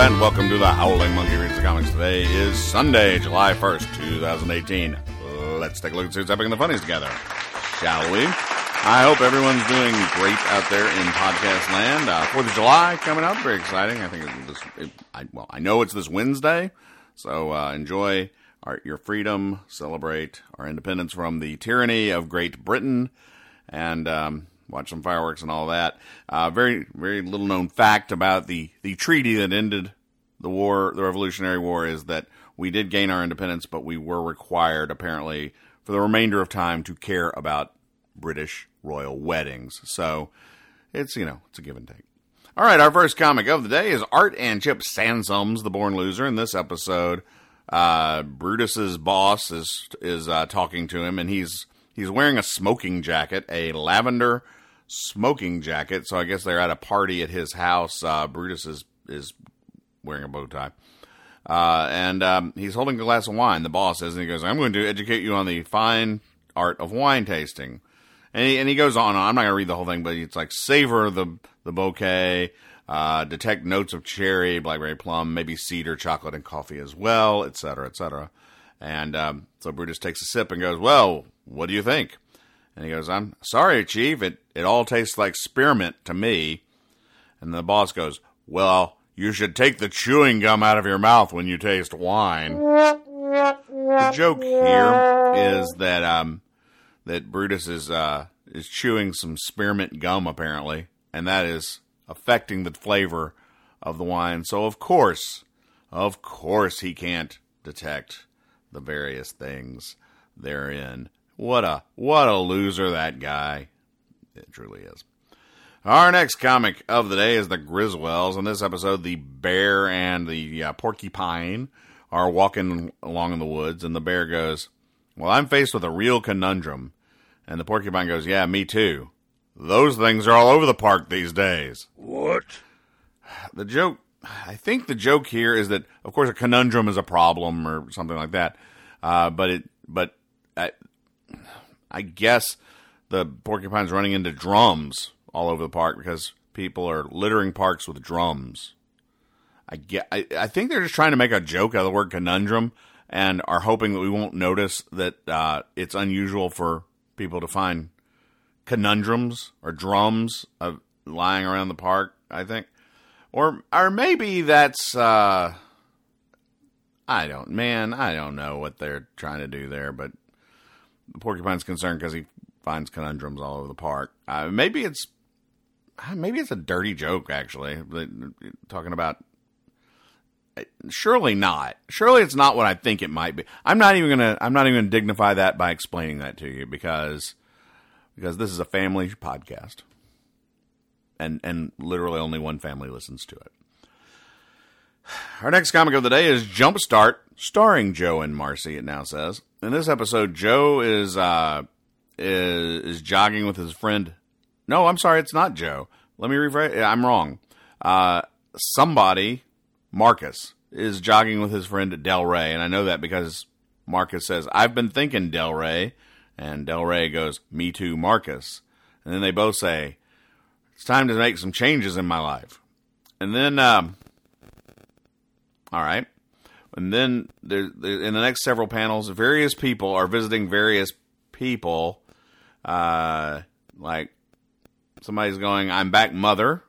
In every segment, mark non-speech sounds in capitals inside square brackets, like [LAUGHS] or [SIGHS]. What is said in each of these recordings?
and welcome to the Howling Monkey Reads the Comics. Today is Sunday, July 1st, 2018. Let's take a look at what's happening in the funnies together, shall we? I hope everyone's doing great out there in podcast land. Uh, Fourth of July coming up, very exciting. I think it's this, it, I, well, I know it's this Wednesday, so uh, enjoy our, your freedom, celebrate our independence from the tyranny of Great Britain, and um, watch some fireworks and all that. Uh, very, very little known fact about the, the treaty that ended the war, the Revolutionary War, is that we did gain our independence, but we were required, apparently, for the remainder of time to care about British royal weddings. So it's, you know, it's a give and take. All right, our first comic of the day is Art and Chip Sansom's The Born Loser. In this episode, uh, Brutus's boss is is uh, talking to him, and he's he's wearing a smoking jacket, a lavender smoking jacket. So I guess they're at a party at his house. Uh, Brutus is is wearing a bow tie. Uh, and um, he's holding a glass of wine. The boss is, and he goes, "I'm going to educate you on the fine art of wine tasting." And he, and he goes on. I'm not going to read the whole thing, but it's like savor the the bouquet, uh, detect notes of cherry, blackberry, plum, maybe cedar, chocolate, and coffee as well, etc., etc. And um, so Brutus takes a sip and goes, "Well, what do you think?" And he goes, "I'm sorry, Chief. It it all tastes like spearmint to me." And the boss goes, "Well, you should take the chewing gum out of your mouth when you taste wine." The joke here is that um, that Brutus is uh, is chewing some spearmint gum apparently, and that is affecting the flavor of the wine. So of course, of course, he can't detect the various things therein. What a what a loser that guy. It truly is. Our next comic of the day is the Grizzwells. In this episode, the bear and the uh, porcupine are walking along in the woods, and the bear goes, Well, I'm faced with a real conundrum. And the porcupine goes, Yeah, me too. Those things are all over the park these days. What? The joke, I think the joke here is that, of course, a conundrum is a problem or something like that. Uh, but it, but I, I guess the porcupine's running into drums all over the park because people are littering parks with drums. I get. I, I think they're just trying to make a joke out of the word conundrum and are hoping that we won't notice that uh, it's unusual for people to find conundrums or drums uh, lying around the park. I think, or or maybe that's. Uh, I don't, man. I don't know what they're trying to do there, but porcupine's concerned because he finds conundrums all over the park. Uh, maybe it's maybe it's a dirty joke actually, talking about. Surely not. Surely it's not what I think it might be. I'm not even gonna. I'm not even gonna dignify that by explaining that to you because because this is a family podcast, and and literally only one family listens to it. Our next comic of the day is Jumpstart, starring Joe and Marcy. It now says in this episode, Joe is uh, is, is jogging with his friend. No, I'm sorry, it's not Joe. Let me rephrase. I'm wrong. Uh, somebody, Marcus, is jogging with his friend Del Rey, and I know that because Marcus says, "I've been thinking, Del Rey," and Del Rey goes, "Me too, Marcus," and then they both say, "It's time to make some changes in my life," and then. Um, all right. And then there, in the next several panels, various people are visiting various people. Uh, like somebody's going, "I'm back, mother."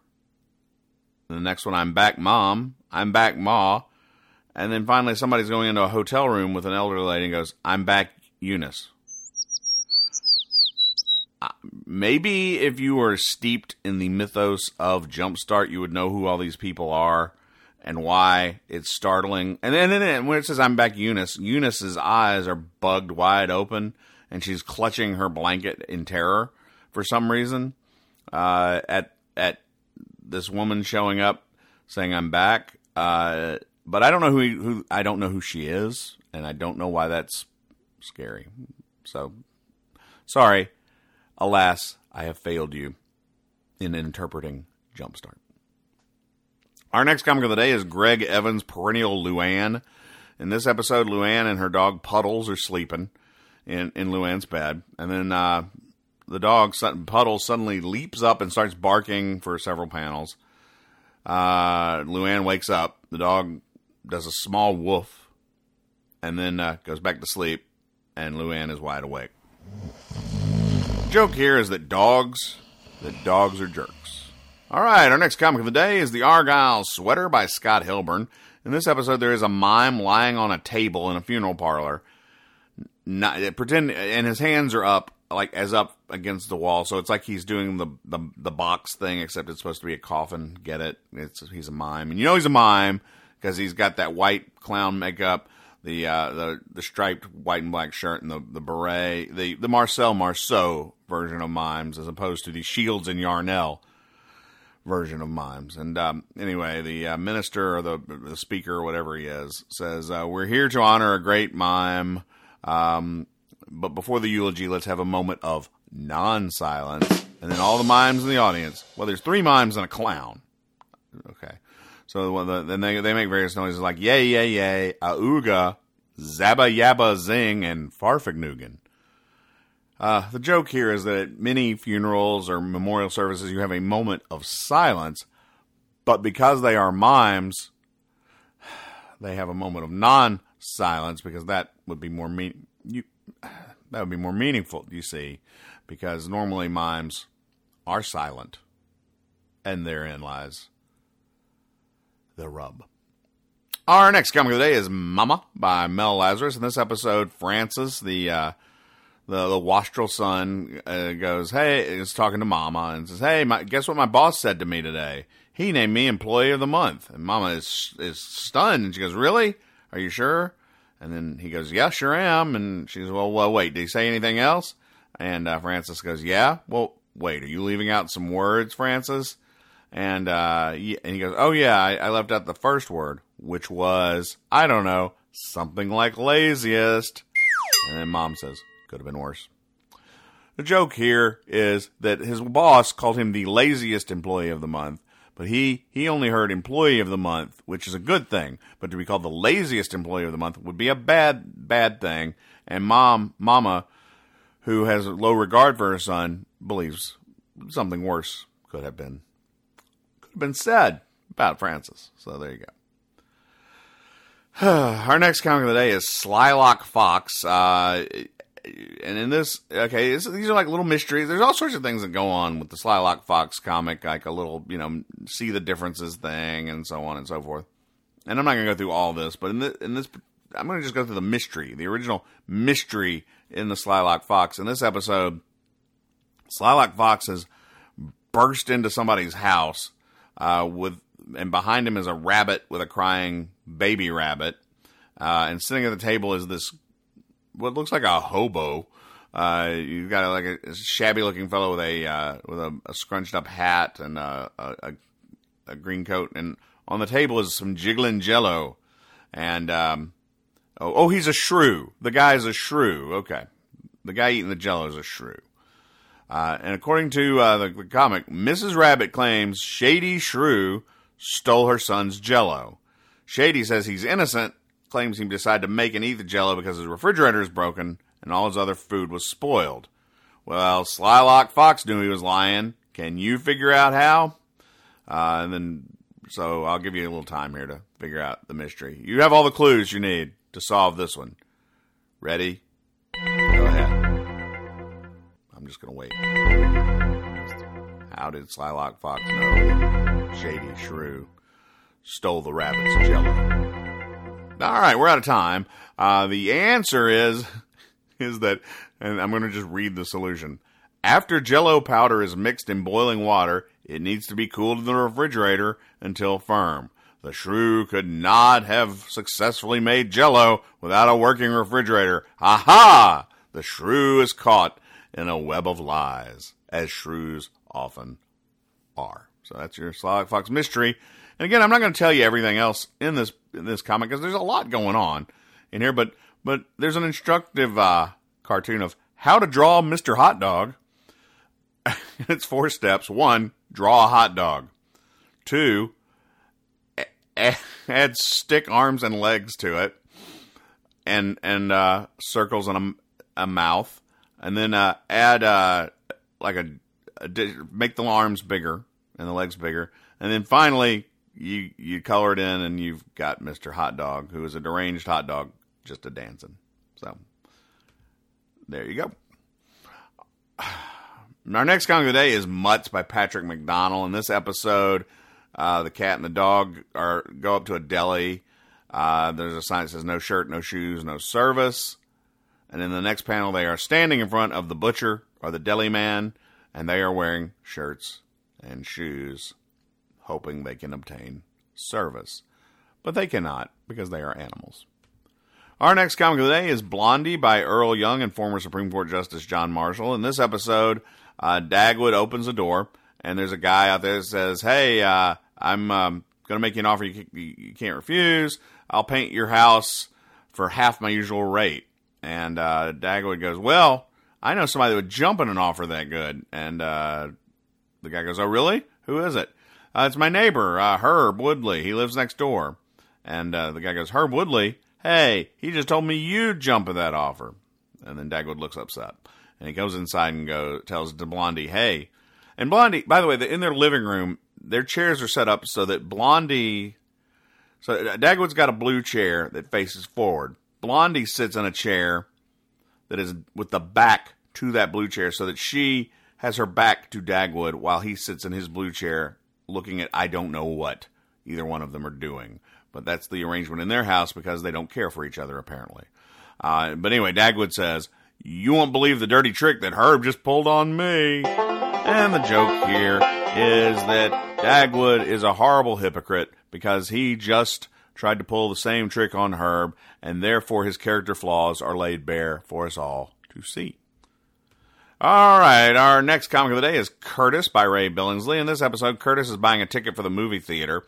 And the next one, "I'm back, mom." "I'm back, ma." And then finally, somebody's going into a hotel room with an elderly lady and goes, "I'm back, Eunice." Uh, maybe if you were steeped in the mythos of Jumpstart, you would know who all these people are and why it's startling. And then, and when it says I'm back, Eunice, Eunice's eyes are bugged wide open, and she's clutching her blanket in terror for some reason. Uh, at at this woman showing up saying I'm back, uh, but I don't know who, who I don't know who she is, and I don't know why that's scary. So sorry, alas, I have failed you in interpreting Jumpstart. Our next comic of the day is Greg Evans' perennial Luann. In this episode, Luann and her dog Puddles are sleeping in, in Luann's bed. And then uh, the dog, Puddles, suddenly leaps up and starts barking for several panels. Uh, Luann wakes up. The dog does a small woof and then uh, goes back to sleep, and Luann is wide awake. joke here is that dogs, that dogs are jerks. All right, our next comic of the day is The Argyle Sweater by Scott Hilburn. In this episode, there is a mime lying on a table in a funeral parlor. Not, pretend, and his hands are up, like as up against the wall. So it's like he's doing the, the the box thing, except it's supposed to be a coffin. Get it? It's he's a mime, and you know he's a mime because he's got that white clown makeup, the uh, the the striped white and black shirt, and the the beret, the the Marcel Marceau version of mimes, as opposed to the Shields and Yarnell version of mimes. And um, anyway, the uh, minister or the the speaker or whatever he is says, uh, "We're here to honor a great mime." Um, but before the eulogy, let's have a moment of non-silence, and then all the mimes in the audience. Well, there's three mimes and a clown. Okay, so the, then they they make various noises like yay yay yay, auga, zabba yabba zing, and farfignugan. Uh, the joke here is that at many funerals or memorial services, you have a moment of silence, but because they are mimes, they have a moment of non-silence because that would be more mean. You that would be more meaningful, you see, because normally mimes are silent, and therein lies the rub. Our next comic of the day is Momma by Mel Lazarus. In this episode, Francis, the uh, the the wastrel son, uh, goes, "Hey," is talking to Mama and says, "Hey, my, guess what my boss said to me today? He named me Employee of the Month." And Mama is is stunned, and she goes, "Really? Are you sure?" And then he goes, "Yeah, sure am." And she goes, "Well, well, wait. Did he say anything else?" And uh, Francis goes, "Yeah." Well, wait. Are you leaving out some words, Francis? And uh, and he goes, "Oh yeah, I, I left out the first word, which was I don't know, something like laziest." And then Mom says, "Could have been worse." The joke here is that his boss called him the laziest employee of the month, but he he only heard employee of the month, which is a good thing. But to be called the laziest employee of the month would be a bad bad thing. And mom, mama, who has low regard for her son, believes something worse could have been could have been said about Francis. So there you go. [SIGHS] Our next comic of the day is Slylock Fox. Uh, and in this, okay, these are like little mysteries. There's all sorts of things that go on with the Slylock Fox comic, like a little, you know, see the differences thing, and so on and so forth. And I'm not going to go through all this, but in, the, in this, I'm going to just go through the mystery, the original mystery in the Slylock Fox. In this episode, Slylock Fox has burst into somebody's house uh, with, and behind him is a rabbit with a crying baby rabbit. Uh, and sitting at the table is this what looks like a hobo. Uh, you've got like a, shabby looking fellow with a uh, with a, a, scrunched up hat and a, a, a, green coat, and on the table is some jiggling jello, and um, oh, oh, he's a shrew. The guy's a shrew. Okay, the guy eating the jello is a shrew. Uh, and according to uh, the, the comic, Mrs. Rabbit claims Shady Shrew stole her son's jello. Shady says he's innocent claims he decided to make and eat the jello because his refrigerator is broken and all his other food was spoiled. Well, Slylock Fox knew he was lying. Can you figure out how? Uh, and then, so I'll give you a little time here to figure out the mystery. You have all the clues you need to solve this one. Ready? Go ahead. I'm just going to wait. How did Slylock Fox know Shady Shrew stole the rabbit's jello? All right, we're out of time. Uh, the answer is [LAUGHS] is that, and I'm going to just read the solution. After Jello powder is mixed in boiling water, it needs to be cooled in the refrigerator until firm. The shrew could not have successfully made Jello without a working refrigerator. Aha! The shrew is caught in a web of lies, as shrews often are. So that's your Slylock Fox mystery. And again, I'm not going to tell you everything else in this in this comic because there's a lot going on in here, but but there's an instructive uh, cartoon of how to draw Mr. Hot Dog. [LAUGHS] it's four steps. One, draw a hot dog. Two, a- add stick arms and legs to it, and and uh, circles and a, a mouth, and then uh, add uh, like a, a make the arms bigger and the legs bigger, and then finally you you color it in, and you've got Mister Hot Dog, who is a deranged hot dog, just a dancing. So there you go. [SIGHS] Our next comic of the day is Mutts by Patrick McDonnell. In this episode, uh, the cat and the dog are go up to a deli. Uh, there's a sign that says "No shirt, no shoes, no service." And in the next panel, they are standing in front of the butcher or the deli man, and they are wearing shirts and shoes, hoping they can obtain service. But they cannot because they are animals. Our next comic of the day is Blondie by Earl Young and former Supreme Court Justice John Marshall. In this episode, uh, Dagwood opens a door, and there's a guy out there that says, Hey, uh, I'm um, going to make you an offer you, you, can't refuse. I'll paint your house for half my usual rate. And uh, Dagwood goes, Well, I know somebody that would jump at an offer that good. And uh, the guy goes, Oh, really? Who is it? Uh, it's my neighbor, uh, Herb Woodley. He lives next door. And uh, the guy goes, Herb Woodley? Hey, he just told me you'd jump at that offer. And then Dagwood looks upset. And he goes inside and go tells to Blondie, hey. And Blondie, by the way, in their living room, their chairs are set up so that Blondie. So Dagwood's got a blue chair that faces forward. Blondie sits in a chair that is with the back to that blue chair so that she has her back to Dagwood while he sits in his blue chair looking at I don't know what either one of them are doing. But that's the arrangement in their house because they don't care for each other, apparently. Uh, but anyway, Dagwood says, You won't believe the dirty trick that Herb just pulled on me. And the joke here is that Dagwood is a horrible hypocrite because he just tried to pull the same trick on Herb, and therefore his character flaws are laid bare for us all to see. All right, our next comic of the day is Curtis by Ray Billingsley. In this episode, Curtis is buying a ticket for the movie theater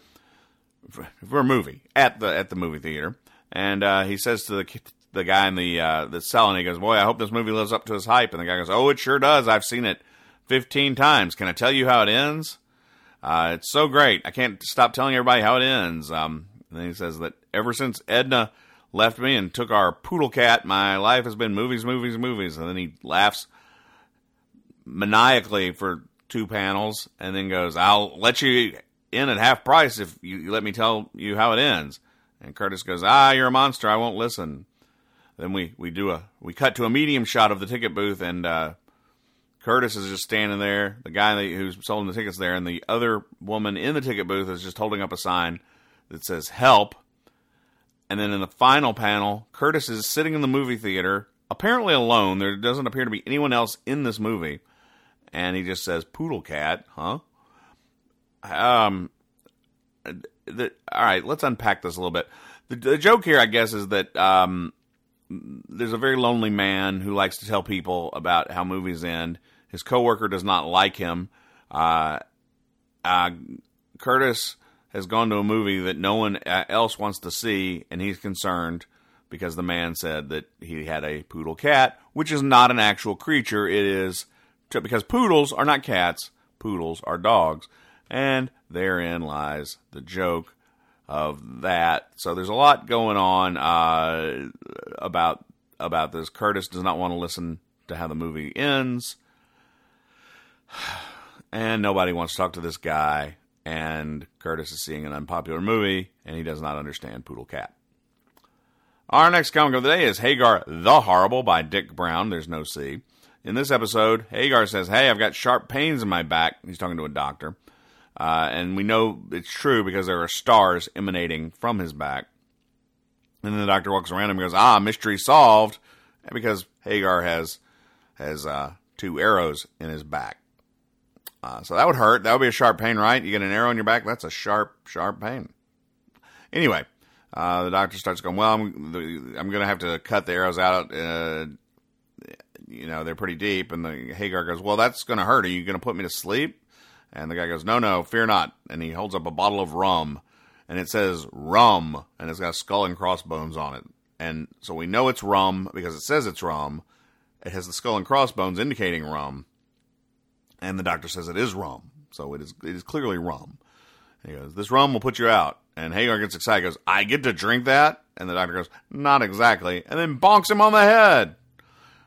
for a movie at the at the movie theater, and uh, he says to the the guy in the uh, that's selling, he goes, "Boy, I hope this movie lives up to his hype." And the guy goes, "Oh, it sure does. I've seen it fifteen times. Can I tell you how it ends? Uh, it's so great. I can't stop telling everybody how it ends." Um, and then he says that ever since Edna left me and took our poodle cat, my life has been movies, movies, movies. And then he laughs maniacally for two panels, and then goes, "I'll let you in at half price if you, you let me tell you how it ends. And Curtis goes, Ah, you're a monster. I won't listen. Then we, we do a we cut to a medium shot of the ticket booth, and uh, Curtis is just standing there. The guy who's selling the tickets there, and the other woman in the ticket booth is just holding up a sign that says "Help." And then in the final panel, Curtis is sitting in the movie theater, apparently alone. There doesn't appear to be anyone else in this movie, and he just says "Poodle cat," huh? Um, the, all right, let's unpack this a little bit. The, the joke here, I guess, is that um, there's a very lonely man who likes to tell people about how movies end. His coworker does not like him. Uh, uh, Curtis has gone to a movie that no one uh, else wants to see, and he's concerned because the man said that he had a poodle cat, which is not an actual creature. It is because poodles are not cats, poodles are dogs and therein lies the joke of that. So there's a lot going on uh, about about this. Curtis does not want to listen to how the movie ends, [SIGHS] and nobody wants to talk to this guy. And Curtis is seeing an unpopular movie, and he does not understand Poodle Cat. Our next comic of the day is Hagar the Horrible by Dik Browne. There's no C. In this episode, Hagar says, Hey, I've got sharp pains in my back. He's talking to a doctor. Uh, and we know it's true because there are stars emanating from his back. And then the doctor walks around him and goes, "Ah, mystery solved," because Hagar has has uh, two arrows in his back. Uh, so that would hurt. That would be a sharp pain, right? You get an arrow in your back. That's a sharp, sharp pain. Anyway, uh, the doctor starts going, "Well, I'm I'm going to have to cut the arrows out. Uh, you know, they're pretty deep." And the Hagar goes, "Well, that's going to hurt. Are you going to put me to sleep?" And the guy goes, No, no, fear not. And he holds up a bottle of rum and it says rum and it's got skull and crossbones on it. And so we know it's rum because it says it's rum. It has the skull and crossbones indicating rum. And the doctor says it is rum. So it is it is clearly rum. He goes, This rum will put you out. And Hagar gets excited, goes, I get to drink that? And the doctor goes, Not exactly. And then bonks him on the head.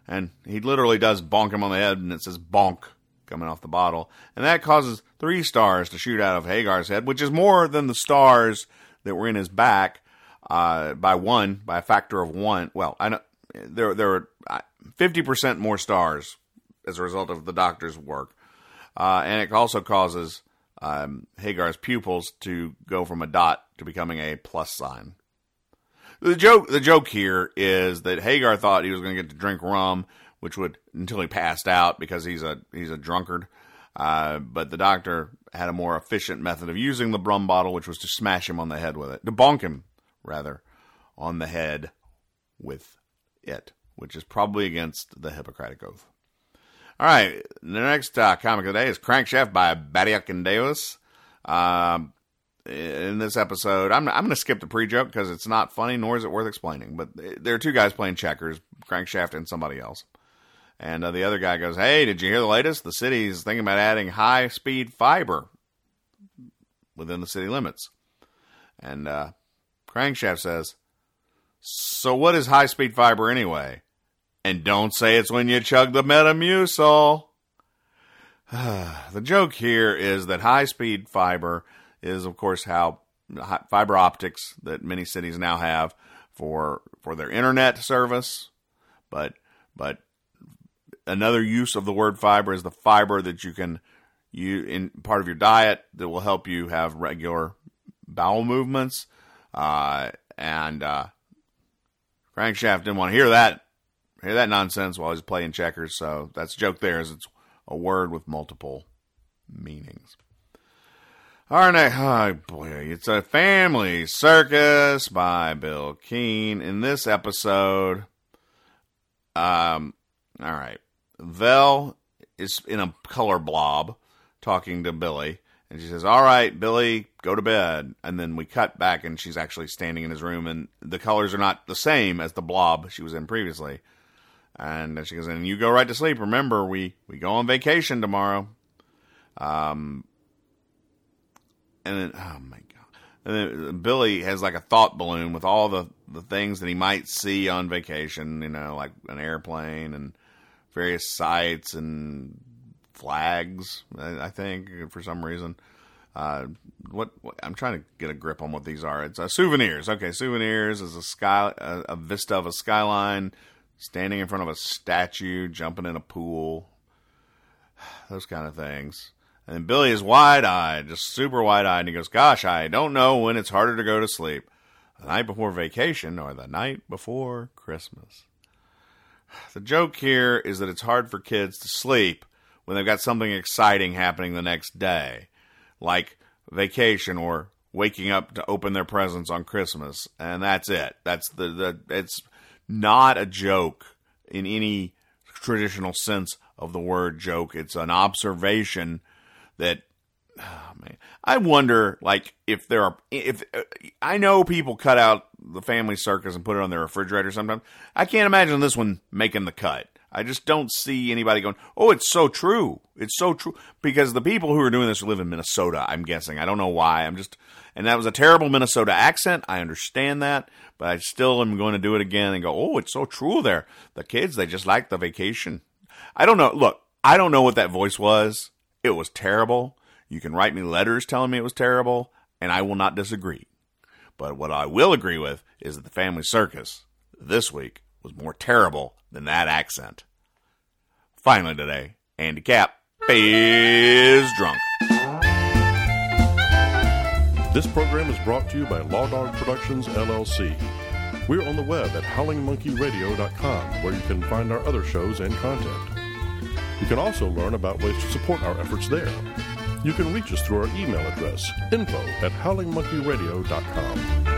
And he literally does bonk him on the head, and it says bonk coming off the bottle, and that causes three stars to shoot out of Hagar's head, which is more than the stars that were in his back uh, by one, by a factor of one. Well, I know there there were uh, fifty percent more stars as a result of the doctor's work, uh, and it also causes um, Hagar's pupils to go from a dot to becoming a plus sign. The joke the joke here is that Hagar thought he was going to get to drink rum, which would until he passed out because he's a he's a drunkard. Uh, but the doctor had a more efficient method of using the rum bottle, which was to smash him on the head with it, to bonk him rather on the head with it, which is probably against the Hippocratic Oath. All right, the next uh, comic of the day is Crankshaft by Batiuk and Davis. Um, in this episode, I'm, I'm going to skip the pre joke because it's not funny, nor is it worth explaining. But there are two guys playing checkers, Crankshaft and somebody else. And uh, the other guy goes, Hey, did you hear the latest? The city's thinking about adding high speed fiber within the city limits. And uh, Crankshaft says, So what is high speed fiber anyway? And don't say it's when you chug the Metamucil. [SIGHS] the joke here is that high speed fiber is, of course, how fiber optics that many cities now have for for their internet service. But but another use of the word fiber is the fiber that you can you in part of your diet that will help you have regular bowel movements. Uh, and uh, Crankshaft didn't want to hear that hear that nonsense while he's playing checkers. So that's joke there. Is it's a word with multiple meanings. All right, oh boy, it's a family circus by Bil Keane. In this episode, um, all right, Vel is in a color blob talking to Billy, and she says, "All right, Billy, go to bed." And then we cut back, and she's actually standing in his room, and the colors are not the same as the blob she was in previously. And she goes, "And you go right to sleep. Remember, we we go on vacation tomorrow." Um, and then oh my god, and then Billy has like a thought balloon with all the the things that he might see on vacation. You know, like an airplane and various sites and flags. I, think for some reason. Uh, what, what, I'm trying to get a grip on what these are. It's uh, souvenirs. Okay, souvenirs is a sky, a, a, vista of a skyline, standing in front of a statue, jumping in a pool, [SIGHS] those kind of things. And Billy is wide eyed, just super wide eyed, and he goes, Gosh, I don't know when it's harder to go to sleep the night before vacation or the night before Christmas. The joke here is that it's hard for kids to sleep when they've got something exciting happening the next day, like vacation or waking up to open their presents on Christmas, and that's it. That's the, the it's not a joke in any traditional sense of the word joke. It's an observation that oh man. I wonder like if there are if uh, i know people cut out the family circus and put it on their refrigerator sometimes. I can't imagine this one making the cut. I just don't see anybody going oh it's so true. It's so true. Because the people who are doing this live in minnesota i'm guessing. I don't know why. I'm just and that was a terrible minnesota accent. I understand that. But i still am going to do it again and go oh it's so true there. The kids they just like the vacation. I don't know. Look i don't know what that voice was it was terrible. You can write me letters telling me it was terrible, and I will not disagree. But what I will agree with is that the family circus this week was more terrible than that accent. Finally, today, Andy Capp is drunk. This program is brought to you by Law Dog Productions, LLC. We're on the web at howlingmonkeyradio.com, where you can find our other shows and content. You can also learn about ways to support our efforts there. You can reach us through our email address, info at howlingmonkeyradio.com.